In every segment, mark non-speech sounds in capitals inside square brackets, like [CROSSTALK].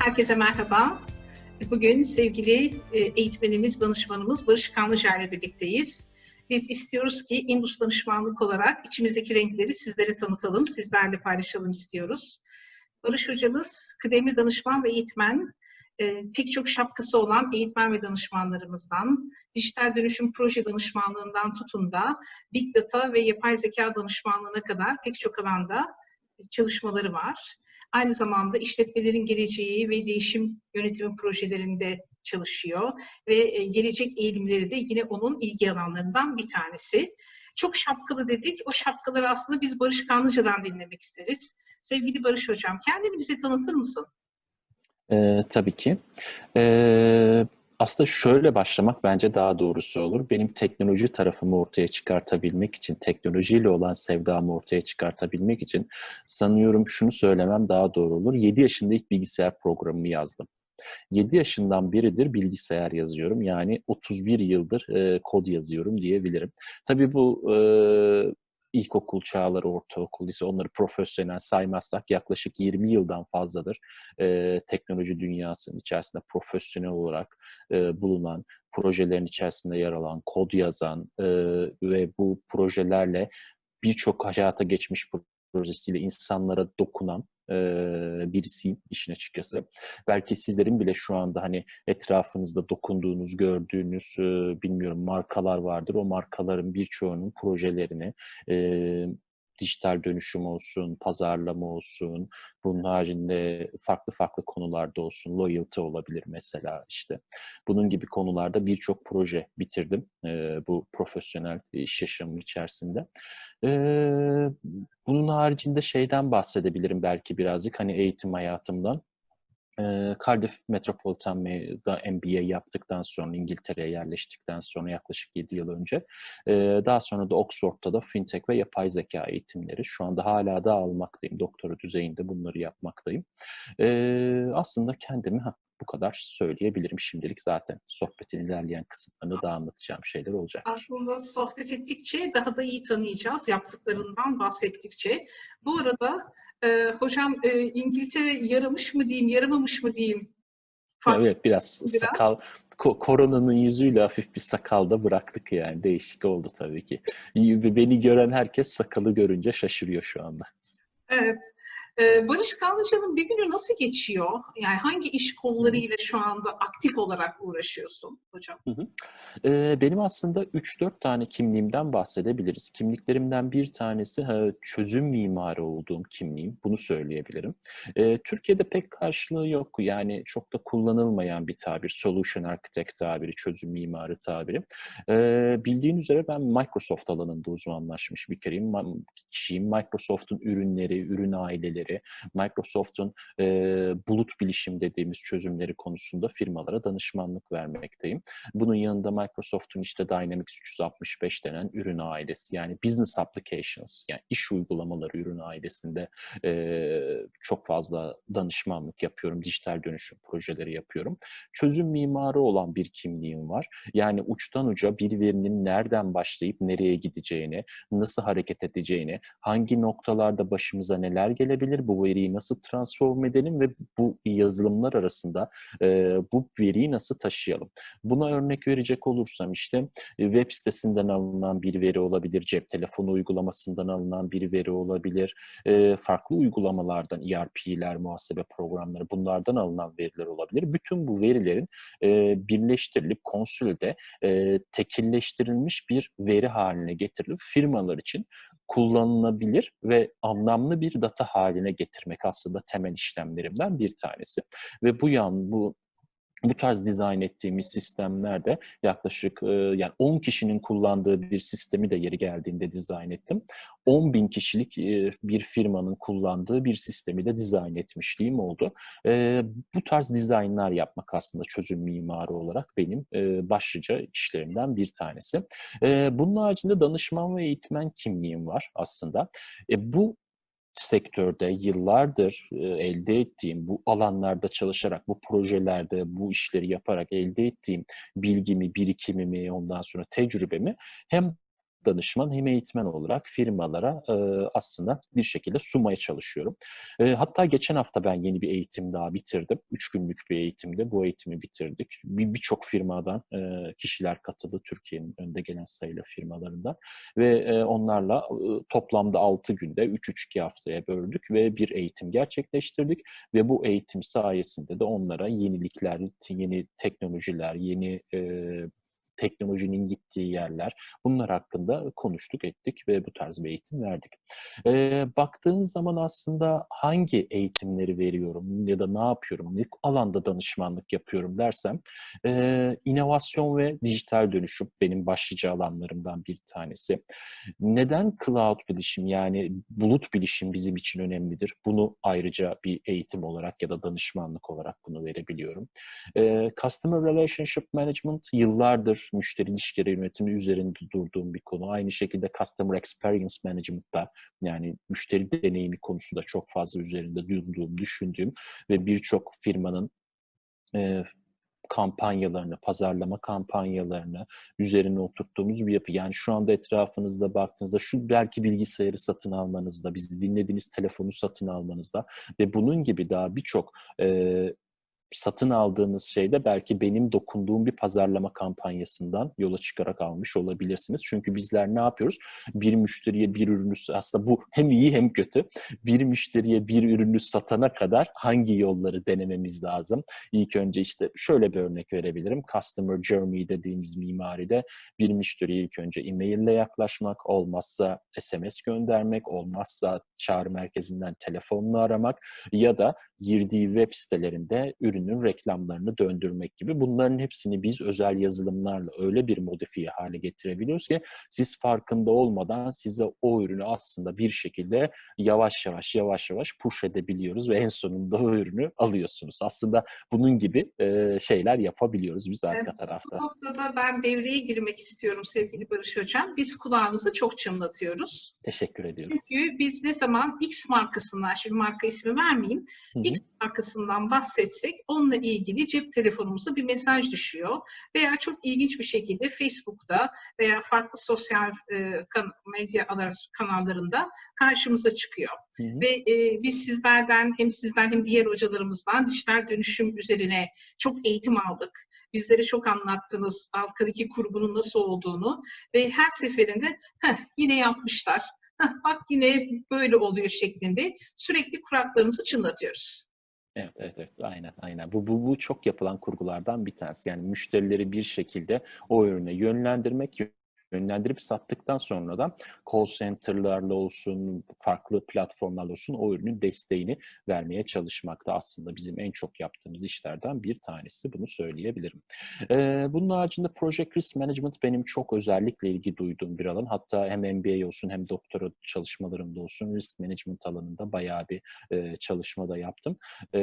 Herkese merhaba. Bugün sevgili e, eğitmenimiz, danışmanımız Barış Kanlıca ile birlikteyiz. Biz istiyoruz ki Indus danışmanlık olarak içimizdeki renkleri sizlere tanıtalım, sizlerle paylaşalım istiyoruz. Barış hocamız kıdemli danışman ve eğitmen, e, pek çok şapkası olan eğitmen ve danışmanlarımızdan, dijital dönüşüm proje danışmanlığından tutun da Big Data ve yapay zeka danışmanlığına kadar pek çok alanda çalışmaları var. Aynı zamanda işletmelerin geleceği ve değişim yönetimi projelerinde çalışıyor ve e, gelecek eğilimleri de yine onun ilgi alanlarından bir tanesi. Çok şapkalı dedik. O şapkaları aslında biz Barış Kanlıca'dan dinlemek isteriz. Sevgili Barış Hocam, kendini bize tanıtır mısın? Ee, tabii ki. Ee, aslında şöyle başlamak bence daha doğrusu olur. Benim teknoloji tarafımı ortaya çıkartabilmek için, teknolojiyle olan sevdamı ortaya çıkartabilmek için sanıyorum şunu söylemem daha doğru olur. 7 yaşında ilk bilgisayar programımı yazdım. 7 yaşından beridir bilgisayar yazıyorum. Yani 31 yıldır e, kod yazıyorum diyebilirim. Tabii bu e, ilkokul çağları, ortaokul, lise onları profesyonel saymazsak yaklaşık 20 yıldan fazladır e, teknoloji dünyasının içerisinde profesyonel olarak e, bulunan, projelerin içerisinde yer alan, kod yazan e, ve bu projelerle birçok hayata geçmiş projesiyle insanlara dokunan e, birisiyim işin açıkçası. Belki sizlerin bile şu anda hani etrafınızda dokunduğunuz, gördüğünüz bilmiyorum markalar vardır. O markaların birçoğunun projelerini dijital dönüşüm olsun, pazarlama olsun, bunun haricinde farklı farklı konularda olsun, loyalty olabilir mesela işte. Bunun gibi konularda birçok proje bitirdim bu profesyonel iş yaşamı içerisinde. E, bunun haricinde şeyden bahsedebilirim belki birazcık hani eğitim hayatımdan. Cardiff Metropolitan'da MBA yaptıktan sonra İngiltere'ye yerleştikten sonra yaklaşık 7 yıl önce daha sonra da Oxford'da da fintech ve yapay zeka eğitimleri şu anda hala da almaktayım. Doktora düzeyinde bunları yapmaktayım. Aslında kendimi bu kadar söyleyebilirim şimdilik zaten. Sohbetin ilerleyen kısımlarında da anlatacağım şeyler olacak. Aslında sohbet ettikçe daha da iyi tanıyacağız yaptıklarından bahsettikçe. Bu arada e, hocam e, İngiltere yaramış mı diyeyim, yaramamış mı diyeyim? Farklı evet biraz, biraz sakal ko- koronanın yüzüyle hafif bir sakal da bıraktık yani değişik oldu tabii ki. Beni gören herkes sakalı görünce şaşırıyor şu anda. Evet. Ee, Barış Kanlıca'nın bir günü nasıl geçiyor? Yani hangi iş kollarıyla şu anda aktif olarak uğraşıyorsun hocam? Hı hı. Ee, benim aslında 3-4 tane kimliğimden bahsedebiliriz. Kimliklerimden bir tanesi çözüm mimarı olduğum kimliğim. Bunu söyleyebilirim. Ee, Türkiye'de pek karşılığı yok. Yani çok da kullanılmayan bir tabir. Solution Architect tabiri, çözüm mimarı tabiri. Bildiğin üzere ben Microsoft alanında uzmanlaşmış bir kereyim. Kişiyim. Microsoft'un ürünleri, ürün aileleri, çözümleri, Microsoft'un e, bulut bilişim dediğimiz çözümleri konusunda firmalara danışmanlık vermekteyim. Bunun yanında Microsoft'un işte Dynamics 365 denen ürün ailesi yani business applications yani iş uygulamaları ürün ailesinde e, çok fazla danışmanlık yapıyorum. Dijital dönüşüm projeleri yapıyorum. Çözüm mimarı olan bir kimliğim var. Yani uçtan uca bir verinin nereden başlayıp nereye gideceğini, nasıl hareket edeceğini, hangi noktalarda başımıza neler gelebilir olabilir? Bu veriyi nasıl transform edelim ve bu yazılımlar arasında e, bu veriyi nasıl taşıyalım? Buna örnek verecek olursam işte e, web sitesinden alınan bir veri olabilir, cep telefonu uygulamasından alınan bir veri olabilir, e, farklı uygulamalardan ERP'ler, muhasebe programları bunlardan alınan veriler olabilir. Bütün bu verilerin e, birleştirilip konsülde e, tekilleştirilmiş bir veri haline getirilip firmalar için kullanılabilir ve anlamlı bir data haline getirmek aslında temel işlemlerimden bir tanesi. Ve bu yan bu bu tarz dizayn ettiğimiz sistemlerde yaklaşık e, yani 10 kişinin kullandığı bir sistemi de yeri geldiğinde dizayn ettim. 10 bin kişilik e, bir firmanın kullandığı bir sistemi de dizayn etmişliğim oldu. E, bu tarz dizaynlar yapmak aslında çözüm mimarı olarak benim başlıca işlerimden bir tanesi. Bunun haricinde danışman ve eğitmen kimliğim var aslında. Bu sektörde yıllardır e, elde ettiğim, bu alanlarda çalışarak, bu projelerde, bu işleri yaparak elde ettiğim bilgimi, birikimimi, ondan sonra tecrübemi hem danışman hem eğitmen olarak firmalara e, aslında bir şekilde sunmaya çalışıyorum. E, hatta geçen hafta ben yeni bir eğitim daha bitirdim. Üç günlük bir eğitimde bu eğitimi bitirdik. Birçok bir firmadan e, kişiler katıldı Türkiye'nin önde gelen sayılı firmalarından ve e, onlarla e, toplamda 6 günde 3-3-2 haftaya böldük ve bir eğitim gerçekleştirdik ve bu eğitim sayesinde de onlara yenilikler, yeni teknolojiler, yeni e, teknolojinin gittiği yerler bunlar hakkında konuştuk ettik ve bu tarz bir eğitim verdik. E, baktığın zaman aslında hangi eğitimleri veriyorum ya da ne yapıyorum, ne alanda danışmanlık yapıyorum dersem e, inovasyon ve dijital dönüşüm benim başlıca alanlarımdan bir tanesi. Neden cloud bilişim yani bulut bilişim bizim için önemlidir? Bunu ayrıca bir eğitim olarak ya da danışmanlık olarak bunu verebiliyorum. E, Customer Relationship Management yıllardır müşteri ilişkileri yönetimi üzerinde durduğum bir konu. Aynı şekilde Customer Experience Management'ta yani müşteri deneyimi konusu da çok fazla üzerinde durduğum, düşündüğüm ve birçok firmanın e, kampanyalarını, pazarlama kampanyalarını üzerine oturttuğumuz bir yapı. Yani şu anda etrafınızda baktığınızda şu belki bilgisayarı satın almanızda, bizi dinlediğiniz telefonu satın almanızda ve bunun gibi daha birçok e, satın aldığınız şeyde belki benim dokunduğum bir pazarlama kampanyasından yola çıkarak almış olabilirsiniz. Çünkü bizler ne yapıyoruz? Bir müşteriye bir ürünü aslında bu hem iyi hem kötü. Bir müşteriye bir ürünü satana kadar hangi yolları denememiz lazım? İlk önce işte şöyle bir örnek verebilirim. Customer Journey dediğimiz mimaride bir müşteriye ilk önce e-mail ile yaklaşmak, olmazsa SMS göndermek, olmazsa çağrı merkezinden telefonla aramak ya da girdiği web sitelerinde ürünün reklamlarını döndürmek gibi bunların hepsini biz özel yazılımlarla öyle bir modifiye hale getirebiliyoruz ki siz farkında olmadan size o ürünü aslında bir şekilde yavaş yavaş yavaş yavaş push edebiliyoruz ve en sonunda o ürünü alıyorsunuz. Aslında bunun gibi e, şeyler yapabiliyoruz biz arka evet, tarafta. Bu noktada ben devreye girmek istiyorum sevgili Barış Hocam. Biz kulağınızı çok çınlatıyoruz. Teşekkür ediyorum. Çünkü biz ne zaman X markasından, şimdi marka ismi vermeyeyim, Hı-hı. X markasından bahsetsek onunla ilgili cep telefonumuza bir mesaj düşüyor. Veya çok ilginç bir şekilde Facebook'ta veya farklı sosyal e, kan- medya kanallarında karşımıza çıkıyor. Hı hı. Ve e, biz sizlerden hem sizden hem diğer hocalarımızdan dijital dönüşüm üzerine çok eğitim aldık. Bizlere çok anlattınız arkadaki kurgunun nasıl olduğunu ve her seferinde yine yapmışlar. bak yine böyle oluyor şeklinde sürekli kuraklarımızı çınlatıyoruz. Evet, evet, evet. Aynen, aynen. Bu, bu, bu çok yapılan kurgulardan bir tanesi. Yani müşterileri bir şekilde o ürüne yönlendirmek, yönlendirip sattıktan sonra da call center'larla olsun, farklı platformlarla olsun o ürünün desteğini vermeye çalışmakta aslında bizim en çok yaptığımız işlerden bir tanesi. Bunu söyleyebilirim. Ee, bunun haricinde Project Risk Management benim çok özellikle ilgi duyduğum bir alan. Hatta hem MBA olsun hem doktora çalışmalarımda olsun risk management alanında bayağı bir e, çalışma da yaptım. E,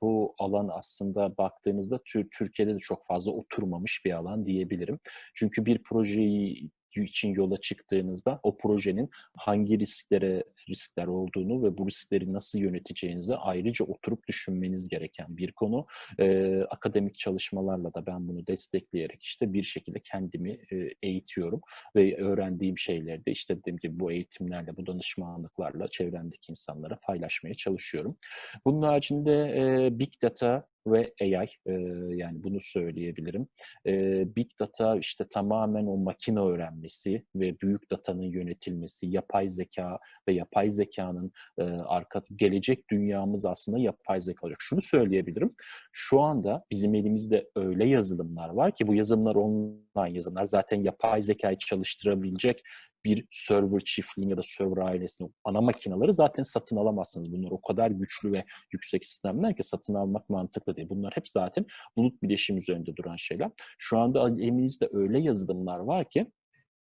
bu alan aslında baktığınızda Türkiye'de de çok fazla oturmamış bir alan diyebilirim. Çünkü bir projeyi için yola çıktığınızda o projenin hangi risklere riskler olduğunu ve bu riskleri nasıl yöneteceğinizi ayrıca oturup düşünmeniz gereken bir konu. Ee, akademik çalışmalarla da ben bunu destekleyerek işte bir şekilde kendimi e, eğitiyorum ve öğrendiğim şeyleri de işte dediğim gibi bu eğitimlerle, bu danışmanlıklarla çevremdeki insanlara paylaşmaya çalışıyorum. Bunun haricinde e, Big Data ve AI e, yani bunu söyleyebilirim. E, Big Data işte tamamen o makine öğrenmesi ve büyük datanın yönetilmesi, yapay zeka ve yapay zekanın e, arka gelecek dünyamız aslında yapay zeka olacak. Şunu söyleyebilirim. Şu anda bizim elimizde öyle yazılımlar var ki bu yazılımlar online yazılımlar zaten yapay zekayı çalıştırabilecek bir server çiftliğini ya da server ailesini, ana makineleri zaten satın alamazsınız. Bunlar o kadar güçlü ve yüksek sistemler ki satın almak mantıklı değil. Bunlar hep zaten bulut bileşim üzerinde duran şeyler. Şu anda elimizde öyle yazılımlar var ki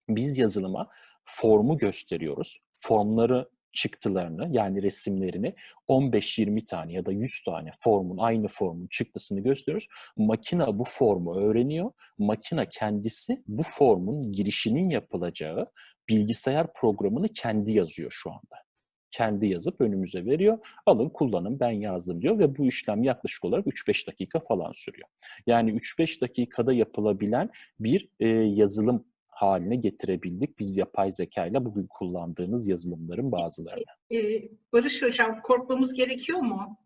biz yazılıma formu gösteriyoruz. Formları çıktılarını yani resimlerini 15-20 tane ya da 100 tane formun aynı formun çıktısını gösteriyoruz. Makina bu formu öğreniyor. Makina kendisi bu formun girişinin yapılacağı bilgisayar programını kendi yazıyor şu anda. Kendi yazıp önümüze veriyor. Alın kullanın ben yazdım diyor ve bu işlem yaklaşık olarak 3-5 dakika falan sürüyor. Yani 3-5 dakikada yapılabilen bir e, yazılım haline getirebildik biz yapay zeka ile bugün kullandığınız yazılımların bazılarını. Ee, Barış Hocam korkmamız gerekiyor mu?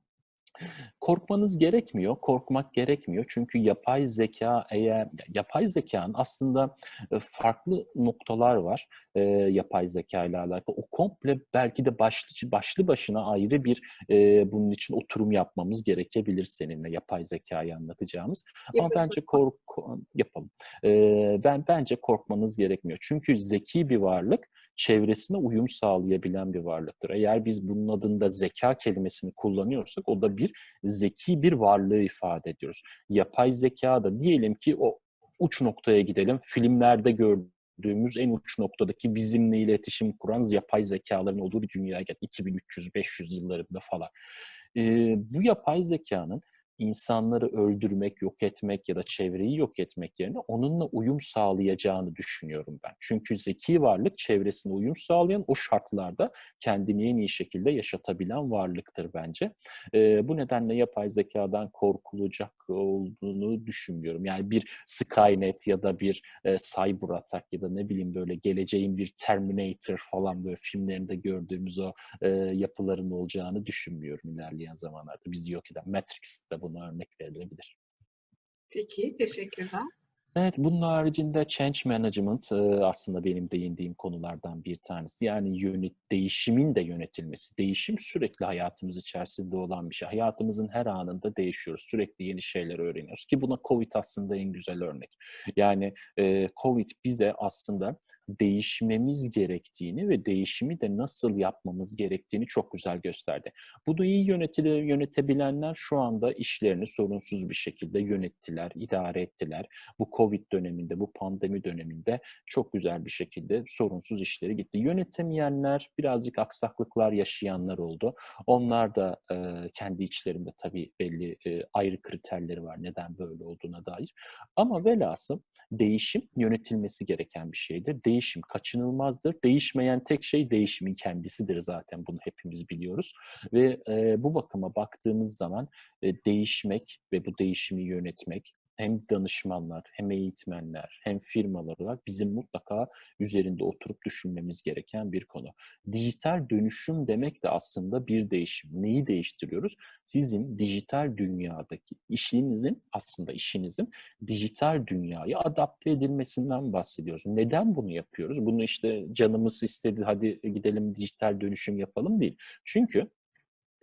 Korkmanız gerekmiyor, korkmak gerekmiyor. Çünkü yapay zeka eğer yapay zekanın aslında e, farklı noktalar var e, yapay zeka ile alakalı. O komple belki de başlı başlı başına ayrı bir e, bunun için oturum yapmamız gerekebilir seninle yapay zekayı anlatacağımız. Ama bence kork yapalım. E, ben bence korkmanız gerekmiyor. Çünkü zeki bir varlık çevresine uyum sağlayabilen bir varlıktır. Eğer biz bunun adında zeka kelimesini kullanıyorsak o da bir zeki bir varlığı ifade ediyoruz. Yapay zeka da diyelim ki o uç noktaya gidelim. Filmlerde gördüğümüz en uç noktadaki bizimle iletişim kuran yapay zekaların olduğu bir dünyaya gel 2300-500 yıllarında falan. Ee, bu yapay zekanın insanları öldürmek, yok etmek ya da çevreyi yok etmek yerine onunla uyum sağlayacağını düşünüyorum ben. Çünkü zeki varlık çevresine uyum sağlayan o şartlarda kendini en iyi şekilde yaşatabilen varlıktır bence. E, bu nedenle yapay zekadan korkulacak olduğunu düşünmüyorum. Yani bir Skynet ya da bir e, cyber attack ya da ne bileyim böyle geleceğin bir Terminator falan böyle filmlerinde gördüğümüz o e, yapıların olacağını düşünmüyorum ilerleyen zamanlarda. Bizi yok eden Matrix'te buna örnek verilebilir. Peki, teşekkürler. Evet, bunun haricinde change management aslında benim değindiğim konulardan bir tanesi. Yani yönet, değişimin de yönetilmesi. Değişim sürekli hayatımız içerisinde olan bir şey. Hayatımızın her anında değişiyoruz. Sürekli yeni şeyler öğreniyoruz ki buna COVID aslında en güzel örnek. Yani COVID bize aslında değişmemiz gerektiğini ve değişimi de nasıl yapmamız gerektiğini çok güzel gösterdi. Bunu iyi yönetili, yönetebilenler şu anda işlerini sorunsuz bir şekilde yönettiler, idare ettiler. Bu Covid döneminde, bu pandemi döneminde çok güzel bir şekilde sorunsuz işleri gitti. Yönetemeyenler, birazcık aksaklıklar yaşayanlar oldu. Onlar da e, kendi içlerinde tabii belli e, ayrı kriterleri var neden böyle olduğuna dair. Ama velhasıl değişim yönetilmesi gereken bir şeydir. Değişim kaçınılmazdır. Değişmeyen tek şey değişimin kendisidir zaten bunu hepimiz biliyoruz. Ve e, bu bakıma baktığımız zaman e, değişmek ve bu değişimi yönetmek hem danışmanlar, hem eğitmenler, hem firmalar olarak bizim mutlaka üzerinde oturup düşünmemiz gereken bir konu. Dijital dönüşüm demek de aslında bir değişim. Neyi değiştiriyoruz? Sizin dijital dünyadaki işinizin, aslında işinizin dijital dünyaya adapte edilmesinden bahsediyoruz. Neden bunu yapıyoruz? Bunu işte canımız istedi, hadi gidelim dijital dönüşüm yapalım değil. Çünkü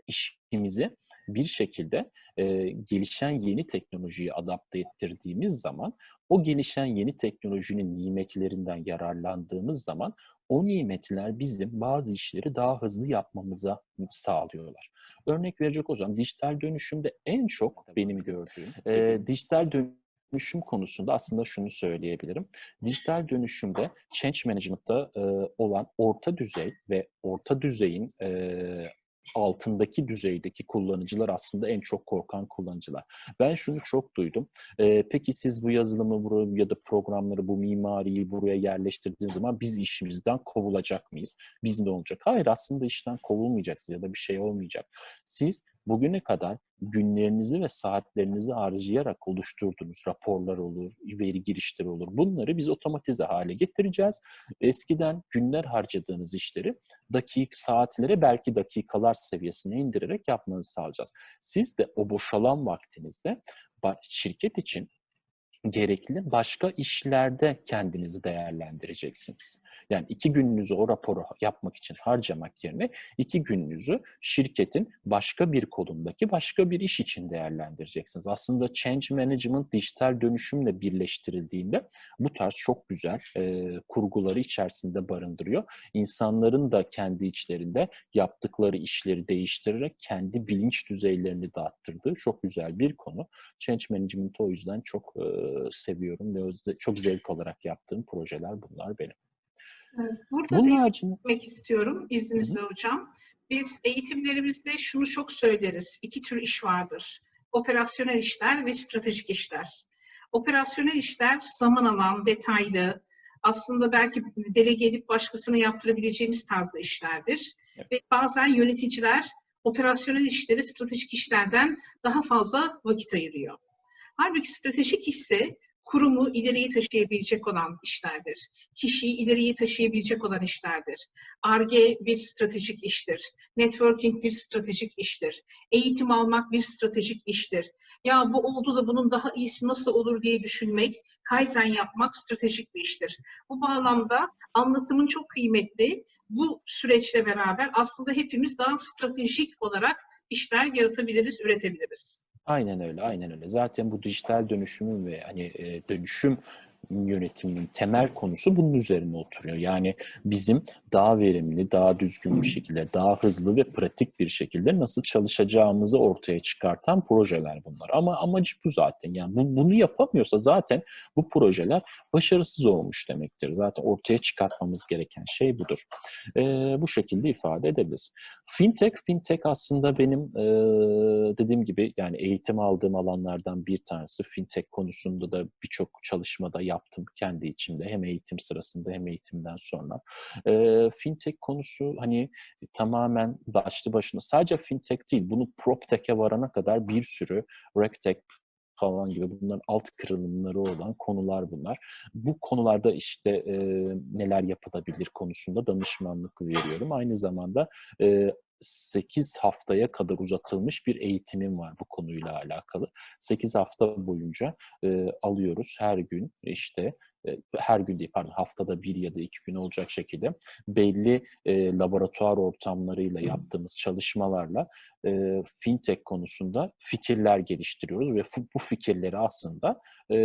işimizi bir şekilde e, gelişen yeni teknolojiyi adapte ettirdiğimiz zaman o gelişen yeni teknolojinin nimetlerinden yararlandığımız zaman o nimetler bizim bazı işleri daha hızlı yapmamıza sağlıyorlar. Örnek verecek o zaman dijital dönüşümde en çok benim gördüğüm e, dijital dönüşüm konusunda aslında şunu söyleyebilirim. Dijital dönüşümde change management'ta e, olan orta düzey ve orta düzeyin e, altındaki düzeydeki kullanıcılar aslında en çok korkan kullanıcılar. Ben şunu çok duydum. E, peki siz bu yazılımı buraya ya da programları, bu mimariyi buraya yerleştirdiğiniz zaman biz işimizden kovulacak mıyız? Biz ne olacak? Hayır aslında işten kovulmayacaksınız ya da bir şey olmayacak. Siz bugüne kadar günlerinizi ve saatlerinizi harcayarak oluşturduğunuz raporlar olur, veri girişleri olur. Bunları biz otomatize hale getireceğiz. Eskiden günler harcadığınız işleri dakik saatlere belki dakikalar seviyesine indirerek yapmanızı sağlayacağız. Siz de o boşalan vaktinizde şirket için gerekli başka işlerde kendinizi değerlendireceksiniz. Yani iki gününüzü o raporu yapmak için harcamak yerine iki gününüzü şirketin başka bir kolundaki başka bir iş için değerlendireceksiniz. Aslında change management dijital dönüşümle birleştirildiğinde bu tarz çok güzel e, kurguları içerisinde barındırıyor. İnsanların da kendi içlerinde yaptıkları işleri değiştirerek kendi bilinç düzeylerini dağıttırdığı çok güzel bir konu. Change management o yüzden çok e, seviyorum ve çok zevk olarak yaptığım projeler bunlar benim. Burada Bunun haricinde... istiyorum izninizle Hı-hı. hocam. Biz eğitimlerimizde şunu çok söyleriz. İki tür iş vardır. Operasyonel işler ve stratejik işler. Operasyonel işler zaman alan, detaylı, aslında belki delege edip başkasına yaptırabileceğimiz tarzda işlerdir. Evet. Ve bazen yöneticiler operasyonel işleri stratejik işlerden daha fazla vakit ayırıyor. Halbuki stratejik ise kurumu ileriye taşıyabilecek olan işlerdir. Kişiyi ileriye taşıyabilecek olan işlerdir. ARGE bir stratejik iştir. Networking bir stratejik iştir. Eğitim almak bir stratejik iştir. Ya bu oldu da bunun daha iyisi nasıl olur diye düşünmek, Kaizen yapmak stratejik bir iştir. Bu bağlamda anlatımın çok kıymetli. Bu süreçle beraber aslında hepimiz daha stratejik olarak işler yaratabiliriz, üretebiliriz. Aynen öyle, aynen öyle. Zaten bu dijital dönüşümün ve hani e, dönüşüm yönetiminin temel konusu bunun üzerine oturuyor. Yani bizim daha verimli, daha düzgün bir şekilde, daha hızlı ve pratik bir şekilde nasıl çalışacağımızı ortaya çıkartan projeler bunlar. Ama amacı bu zaten. Yani bu, bunu yapamıyorsa zaten bu projeler başarısız olmuş demektir. Zaten ortaya çıkartmamız gereken şey budur. Ee, bu şekilde ifade edebiliriz. Fintech, fintech aslında benim e, dediğim gibi yani eğitim aldığım alanlardan bir tanesi. Fintech konusunda da birçok çalışmada yaptım kendi içimde hem eğitim sırasında hem eğitimden sonra. E, fintech konusu hani tamamen başlı başına sadece fintech değil bunu proptech'e varana kadar bir sürü regtech falan gibi bunların alt kırılımları olan konular bunlar. Bu konularda işte e, neler yapılabilir konusunda danışmanlık veriyorum. Aynı zamanda e, 8 haftaya kadar uzatılmış bir eğitimim var bu konuyla alakalı. 8 hafta boyunca e, alıyoruz her gün işte her gün değil pardon haftada bir ya da iki gün olacak şekilde belli e, laboratuvar ortamlarıyla yaptığımız çalışmalarla e, fintech konusunda fikirler geliştiriyoruz ve bu fikirleri aslında e,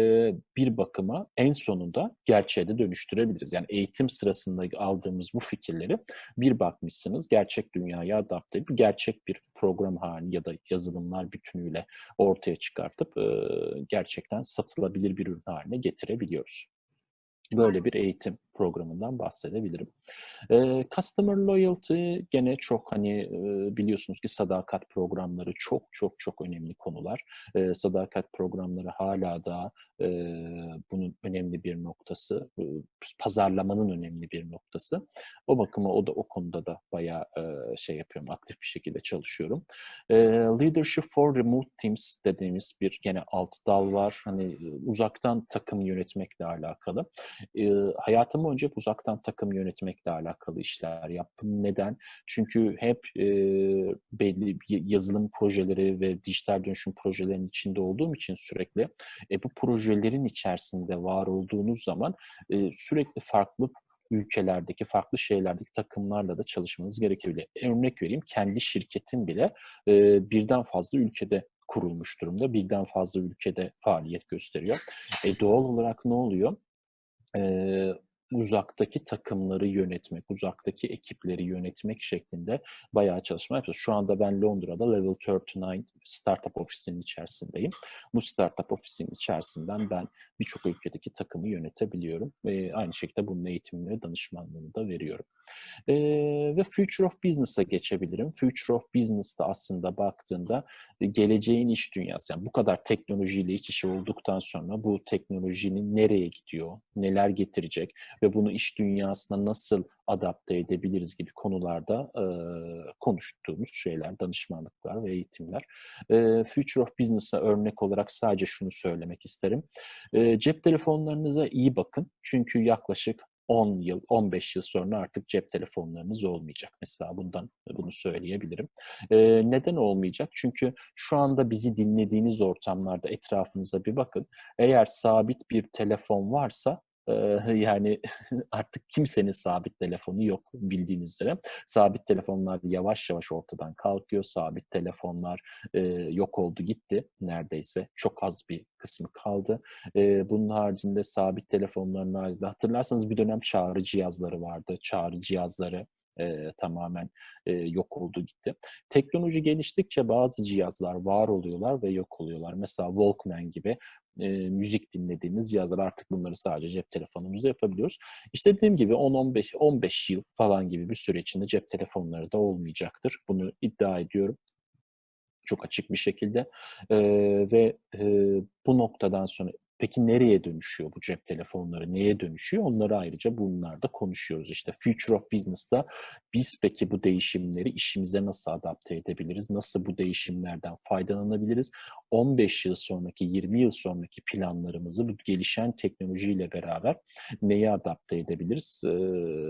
bir bakıma en sonunda gerçeğe de dönüştürebiliriz. Yani eğitim sırasında aldığımız bu fikirleri bir bakmışsınız gerçek dünyaya adapte edip gerçek bir program hali ya da yazılımlar bütünüyle ortaya çıkartıp e, gerçekten satılabilir bir ürün haline getirebiliyoruz. Böyle bir eğitim programından bahsedebilirim. E, customer loyalty gene çok hani e, biliyorsunuz ki sadakat programları çok çok çok önemli konular. E, sadakat programları hala da e, bunun önemli bir noktası, e, pazarlamanın önemli bir noktası. O bakıma o da o konuda da bayağı e, şey yapıyorum, aktif bir şekilde çalışıyorum. E, Leadership for Remote Teams dediğimiz bir gene alt dal var. Hani uzaktan takım yönetmekle alakalı. E, hayatım yıllar önce uzaktan takım yönetmekle alakalı işler yaptım. Neden? Çünkü hep e, belli yazılım projeleri ve dijital dönüşüm projelerinin içinde olduğum için sürekli e, bu projelerin içerisinde var olduğunuz zaman e, sürekli farklı ülkelerdeki, farklı şeylerdeki takımlarla da çalışmanız gerekebilir. Örnek vereyim, kendi şirketin bile e, birden fazla ülkede kurulmuş durumda. Birden fazla ülkede faaliyet gösteriyor. E, doğal olarak ne oluyor? E, uzaktaki takımları yönetmek, uzaktaki ekipleri yönetmek şeklinde bayağı çalışma yapıyoruz. Şu anda ben Londra'da Level 39 Startup ofisinin içerisindeyim. Bu Startup ofisinin içerisinden ben birçok ülkedeki takımı yönetebiliyorum. Ve aynı şekilde bunun eğitimini ve danışmanlığını da veriyorum. E, ve Future of Business'a geçebilirim. Future of Business'ta aslında baktığında geleceğin iş dünyası. Yani bu kadar teknolojiyle iç içe olduktan sonra bu teknolojinin nereye gidiyor, neler getirecek ve bunu iş dünyasına nasıl adapte edebiliriz gibi konularda e, konuştuğumuz şeyler, danışmanlıklar ve eğitimler. E, Future of Business'a örnek olarak sadece şunu söylemek isterim. E, cep telefonlarınıza iyi bakın. Çünkü yaklaşık 10 yıl, 15 yıl sonra artık cep telefonlarınız olmayacak. Mesela bundan bunu söyleyebilirim. Ee, neden olmayacak? Çünkü şu anda bizi dinlediğiniz ortamlarda etrafınıza bir bakın. Eğer sabit bir telefon varsa yani [LAUGHS] artık kimsenin sabit telefonu yok bildiğiniz üzere. Sabit telefonlar yavaş yavaş ortadan kalkıyor. Sabit telefonlar yok oldu gitti neredeyse. Çok az bir kısmı kaldı. Bunun haricinde sabit telefonların haricinde hatırlarsanız bir dönem çağrı cihazları vardı. Çağrı cihazları e, tamamen e, yok oldu gitti. Teknoloji geliştikçe bazı cihazlar var oluyorlar ve yok oluyorlar. Mesela Walkman gibi e, müzik dinlediğimiz cihazlar artık bunları sadece cep telefonumuzda yapabiliyoruz. İşte dediğim gibi 10-15 15 yıl falan gibi bir süre içinde cep telefonları da olmayacaktır. Bunu iddia ediyorum çok açık bir şekilde e, ve e, bu noktadan sonra Peki nereye dönüşüyor bu cep telefonları? Neye dönüşüyor? Onları ayrıca bunlarda konuşuyoruz. İşte Future of Business'ta biz peki bu değişimleri işimize nasıl adapte edebiliriz? Nasıl bu değişimlerden faydalanabiliriz? 15 yıl sonraki, 20 yıl sonraki planlarımızı bu gelişen teknolojiyle beraber neyi adapte edebiliriz?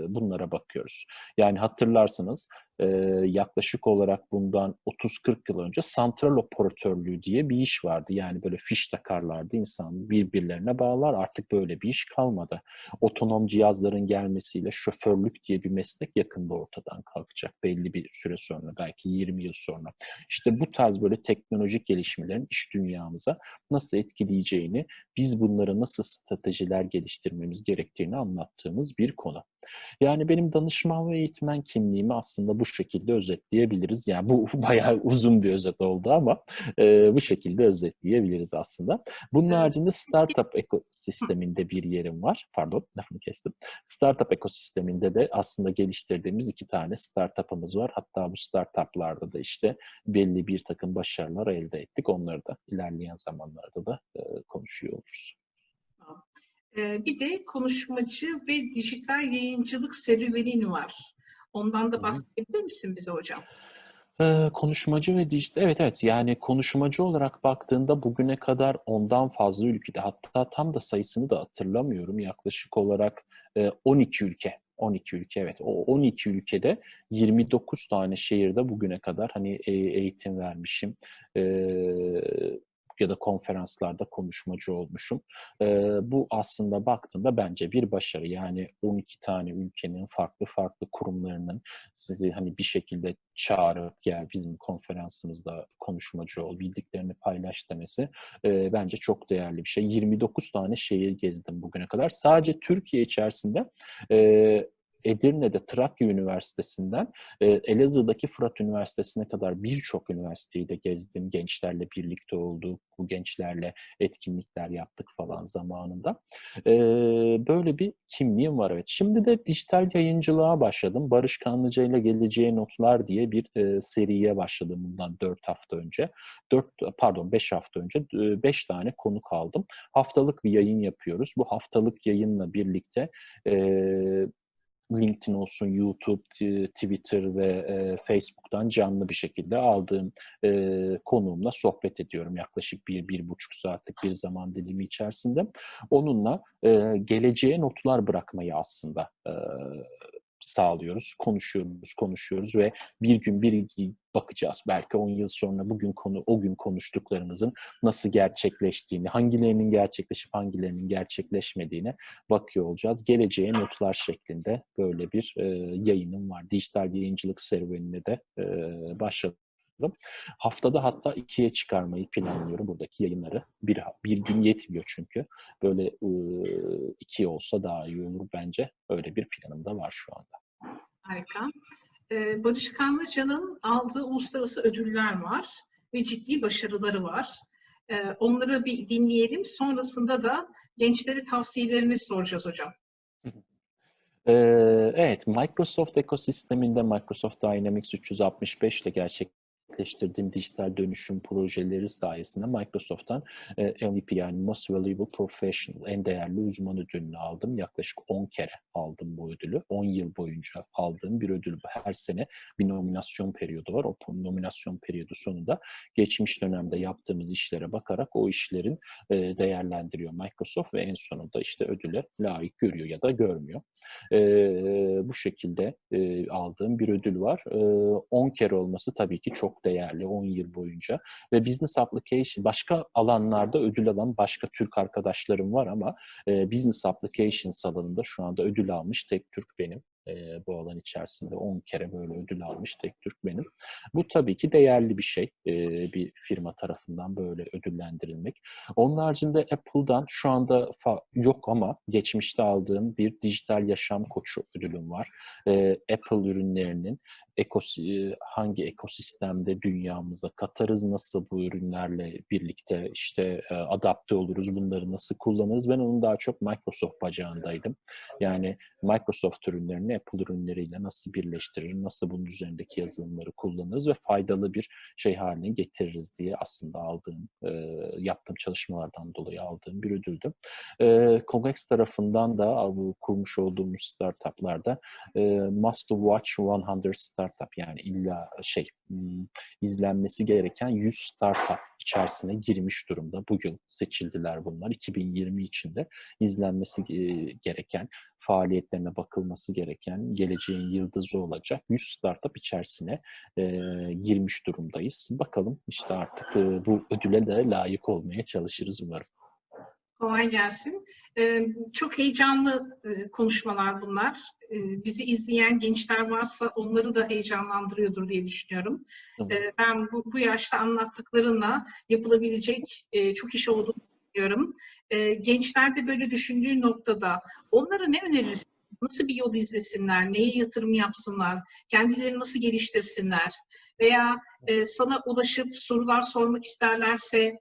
Bunlara bakıyoruz. Yani hatırlarsınız yaklaşık olarak bundan 30-40 yıl önce santral operatörlüğü diye bir iş vardı. Yani böyle fiş takarlardı insan birbirlerine bağlar. Artık böyle bir iş kalmadı. Otonom cihazların gelmesiyle şoförlük diye bir meslek yakında ortadan kalkacak. Belli bir süre sonra belki 20 yıl sonra. İşte bu tarz böyle teknolojik gelişmelerin iş dünyamıza nasıl etkileyeceğini, biz bunları nasıl stratejiler geliştirmemiz gerektiğini anlattığımız bir konu. Yani benim danışman ve eğitmen kimliğimi aslında bu şekilde özetleyebiliriz. Yani bu [LAUGHS] bayağı uzun bir özet oldu ama e, bu şekilde özetleyebiliriz aslında. Bunun haricinde startup ekosisteminde bir yerim var. Pardon lafını kestim. Startup ekosisteminde de aslında geliştirdiğimiz iki tane startup'ımız var. Hatta bu startup'larda da işte belli bir takım başarılar elde ettik. Onları da ilerleyen zamanlarda da e, konuşuyor oluruz. Bir de konuşmacı ve dijital yayıncılık serüvenin var. Ondan da bahsedebilir misin bize hocam? Ee, konuşmacı ve dijital, evet evet yani konuşmacı olarak baktığında bugüne kadar ondan fazla ülkede hatta tam da sayısını da hatırlamıyorum yaklaşık olarak 12 ülke 12 ülke evet. O 12 ülkede 29 tane şehirde bugüne kadar hani eğitim vermişim. Ya da konferanslarda konuşmacı olmuşum. E, bu aslında baktığında bence bir başarı. Yani 12 tane ülkenin farklı farklı kurumlarının sizi hani bir şekilde çağırıp gel bizim konferansımızda konuşmacı ol, bildiklerini paylaş demesi e, bence çok değerli bir şey. 29 tane şehir gezdim bugüne kadar. Sadece Türkiye içerisinde e, Edirne'de Trakya Üniversitesi'nden e, Elazığ'daki Fırat Üniversitesi'ne kadar birçok üniversiteyi de gezdim. Gençlerle birlikte olduk. Bu gençlerle etkinlikler yaptık falan zamanında. E, böyle bir kimliğim var evet. Şimdi de dijital yayıncılığa başladım. Barış Kanlıca ile Geleceğe Notlar diye bir e, seriye başladım bundan 4 hafta önce. 4 pardon 5 hafta önce 5 tane konu kaldım. Haftalık bir yayın yapıyoruz. Bu haftalık yayınla birlikte LinkedIn olsun, YouTube, Twitter ve e, Facebook'tan canlı bir şekilde aldığım e, konuğumla sohbet ediyorum. Yaklaşık bir, bir buçuk saatlik bir zaman dilimi içerisinde. Onunla e, geleceğe notlar bırakmayı aslında e, sağlıyoruz. Konuşuyoruz, konuşuyoruz ve bir gün bir bakacağız. Belki 10 yıl sonra bugün konu o gün konuştuklarımızın nasıl gerçekleştiğini, hangilerinin gerçekleşip hangilerinin gerçekleşmediğine bakıyor olacağız. Geleceğe notlar şeklinde böyle bir e, yayınım var. Dijital yayıncılık serüvenine de e, başladım. Haftada hatta ikiye çıkarmayı planlıyorum buradaki yayınları. Bir, bir gün yetmiyor çünkü. Böyle iki olsa daha iyi olur bence. Öyle bir planım da var şu anda. Harika. Ee, Barış Kanlıca'nın aldığı uluslararası ödüller var ve ciddi başarıları var. Ee, onları bir dinleyelim. Sonrasında da gençlere tavsiyelerini soracağız hocam. [LAUGHS] Evet, Microsoft ekosisteminde Microsoft Dynamics 365 ile gerçek gerçekleştirdiğim dijital dönüşüm projeleri sayesinde Microsoft'tan e, MVP yani Most Valuable Professional, en değerli uzman ödülünü aldım. Yaklaşık 10 kere aldım bu ödülü. 10 yıl boyunca aldığım bir ödül bu. Her sene bir nominasyon periyodu var. O nominasyon periyodu sonunda geçmiş dönemde yaptığımız işlere bakarak o işlerin e, değerlendiriyor Microsoft ve en sonunda işte ödüle layık görüyor ya da görmüyor. E, bu şekilde aldığım bir ödül var. E, 10 kere olması tabii ki çok değerli 10 yıl boyunca ve business application başka alanlarda ödül alan başka Türk arkadaşlarım var ama e, business applications alanında şu anda ödül almış tek Türk benim e, bu alan içerisinde 10 kere böyle ödül almış tek Türk benim. Bu tabii ki değerli bir şey e, bir firma tarafından böyle ödüllendirilmek. Onun haricinde Apple'dan şu anda yok ama geçmişte aldığım bir dijital yaşam koçu ödülüm var. E, Apple ürünlerinin ekosi, hangi ekosistemde dünyamıza katarız, nasıl bu ürünlerle birlikte işte adapte oluruz, bunları nasıl kullanırız. Ben onun daha çok Microsoft bacağındaydım. Yani Microsoft ürünlerini Apple ürünleriyle nasıl birleştirir, nasıl bunun üzerindeki yazılımları kullanırız ve faydalı bir şey haline getiririz diye aslında aldığım, e, yaptığım çalışmalardan dolayı aldığım bir ödüldü. E, tarafından da kurmuş olduğumuz startuplarda e, Must Watch 100 Startup yani illa şey izlenmesi gereken 100 startup içerisine girmiş durumda. Bugün seçildiler bunlar. 2020 içinde izlenmesi gereken, faaliyetlerine bakılması gereken, geleceğin yıldızı olacak 100 startup içerisine e, girmiş durumdayız. Bakalım işte artık e, bu ödüle de layık olmaya çalışırız umarım. Kolay gelsin. Çok heyecanlı konuşmalar bunlar. Bizi izleyen gençler varsa onları da heyecanlandırıyordur diye düşünüyorum. Ee, ben bu, bu yaşta anlattıklarınla yapılabilecek çok iş olduğunu düşünüyorum. Gençler de böyle düşündüğü noktada onlara ne önerirsin? Nasıl bir yol izlesinler? Neye yatırım yapsınlar? Kendilerini nasıl geliştirsinler? Veya sana ulaşıp sorular sormak isterlerse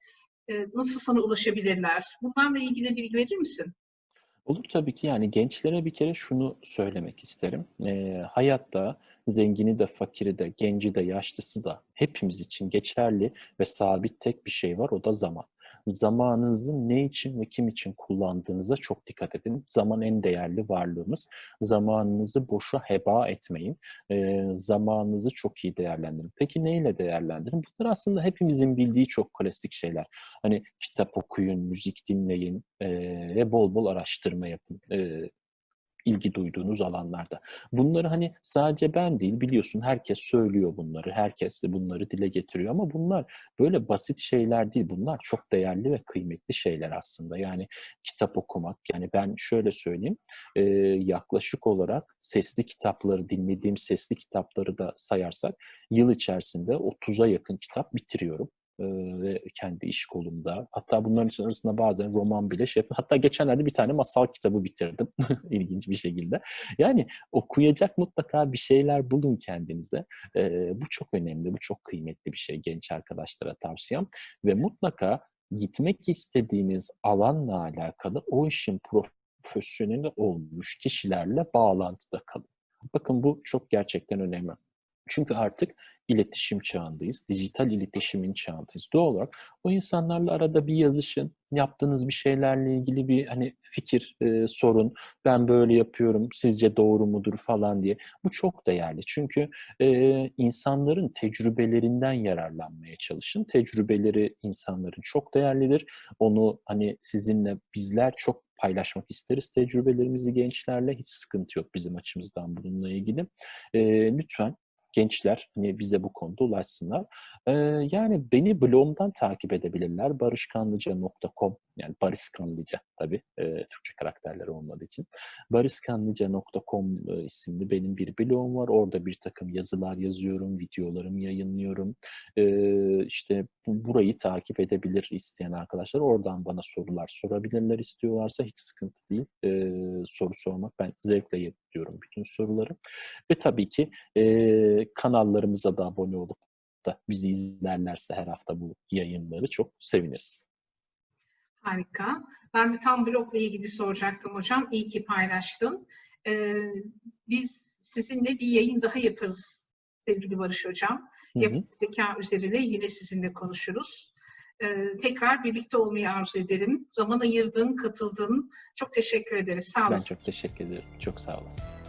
nasıl sana ulaşabilirler? Bunlarla ilgili bilgi verir misin? Olur tabii ki yani gençlere bir kere şunu söylemek isterim. E, hayatta zengini de fakiri de genci de yaşlısı da hepimiz için geçerli ve sabit tek bir şey var o da zaman zamanınızı ne için ve kim için kullandığınıza çok dikkat edin. Zaman en değerli varlığımız. Zamanınızı boşa heba etmeyin. E, zamanınızı çok iyi değerlendirin. Peki neyle değerlendirin? Bunlar aslında hepimizin bildiği çok klasik şeyler. Hani kitap okuyun, müzik dinleyin e, ve bol bol araştırma yapın. E, ilgi duyduğunuz alanlarda. Bunları hani sadece ben değil biliyorsun herkes söylüyor bunları. Herkes de bunları dile getiriyor ama bunlar böyle basit şeyler değil. Bunlar çok değerli ve kıymetli şeyler aslında. Yani kitap okumak yani ben şöyle söyleyeyim e, yaklaşık olarak sesli kitapları dinlediğim sesli kitapları da sayarsak yıl içerisinde 30'a yakın kitap bitiriyorum ve kendi iş kolumda. Hatta bunların arasında bazen roman bile şey yapıyorum. Hatta geçenlerde bir tane masal kitabı bitirdim. [LAUGHS] ilginç bir şekilde. Yani okuyacak mutlaka bir şeyler bulun kendinize. bu çok önemli, bu çok kıymetli bir şey genç arkadaşlara tavsiyem. Ve mutlaka gitmek istediğiniz alanla alakalı o işin profesyoneli olmuş kişilerle bağlantıda kalın. Bakın bu çok gerçekten önemli. Çünkü artık iletişim çağındayız. Dijital iletişimin çağındayız. Doğal olarak o insanlarla arada bir yazışın, yaptığınız bir şeylerle ilgili bir hani fikir, e, sorun, ben böyle yapıyorum, sizce doğru mudur falan diye. Bu çok değerli. Çünkü e, insanların tecrübelerinden yararlanmaya çalışın. Tecrübeleri insanların çok değerlidir. Onu hani sizinle bizler çok paylaşmak isteriz tecrübelerimizi gençlerle. Hiç sıkıntı yok bizim açımızdan bununla ilgili. E, lütfen gençler hani bize bu konuda ulaşsınlar. Ee, yani beni blogumdan takip edebilirler. barışkanlıca.com yani Barış Kanlıca tabii e, Türkçe karakterleri olmadığı için. barışkanlıca.com e, isimli benim bir blogum var. Orada bir takım yazılar yazıyorum, videolarımı yayınlıyorum. E, işte bu, burayı takip edebilir isteyen arkadaşlar. Oradan bana sorular sorabilirler istiyorlarsa hiç sıkıntı değil. E, soru sormak ben zevkle yapıyorum bütün soruları. Ve tabii ki e, kanallarımıza da abone olup da bizi izlerlerse her hafta bu yayınları çok seviniriz. Harika. Ben de tam blogla ilgili soracaktım hocam. İyi ki paylaştın. Ee, biz sizinle bir yayın daha yaparız sevgili Barış Hocam. Yapay zeka üzerine yine sizinle konuşuruz. Ee, tekrar birlikte olmayı arzu ederim. Zaman ayırdın, katıldın. Çok teşekkür ederiz. Sağ olasın. Ben çok teşekkür ederim. Çok sağ olasın.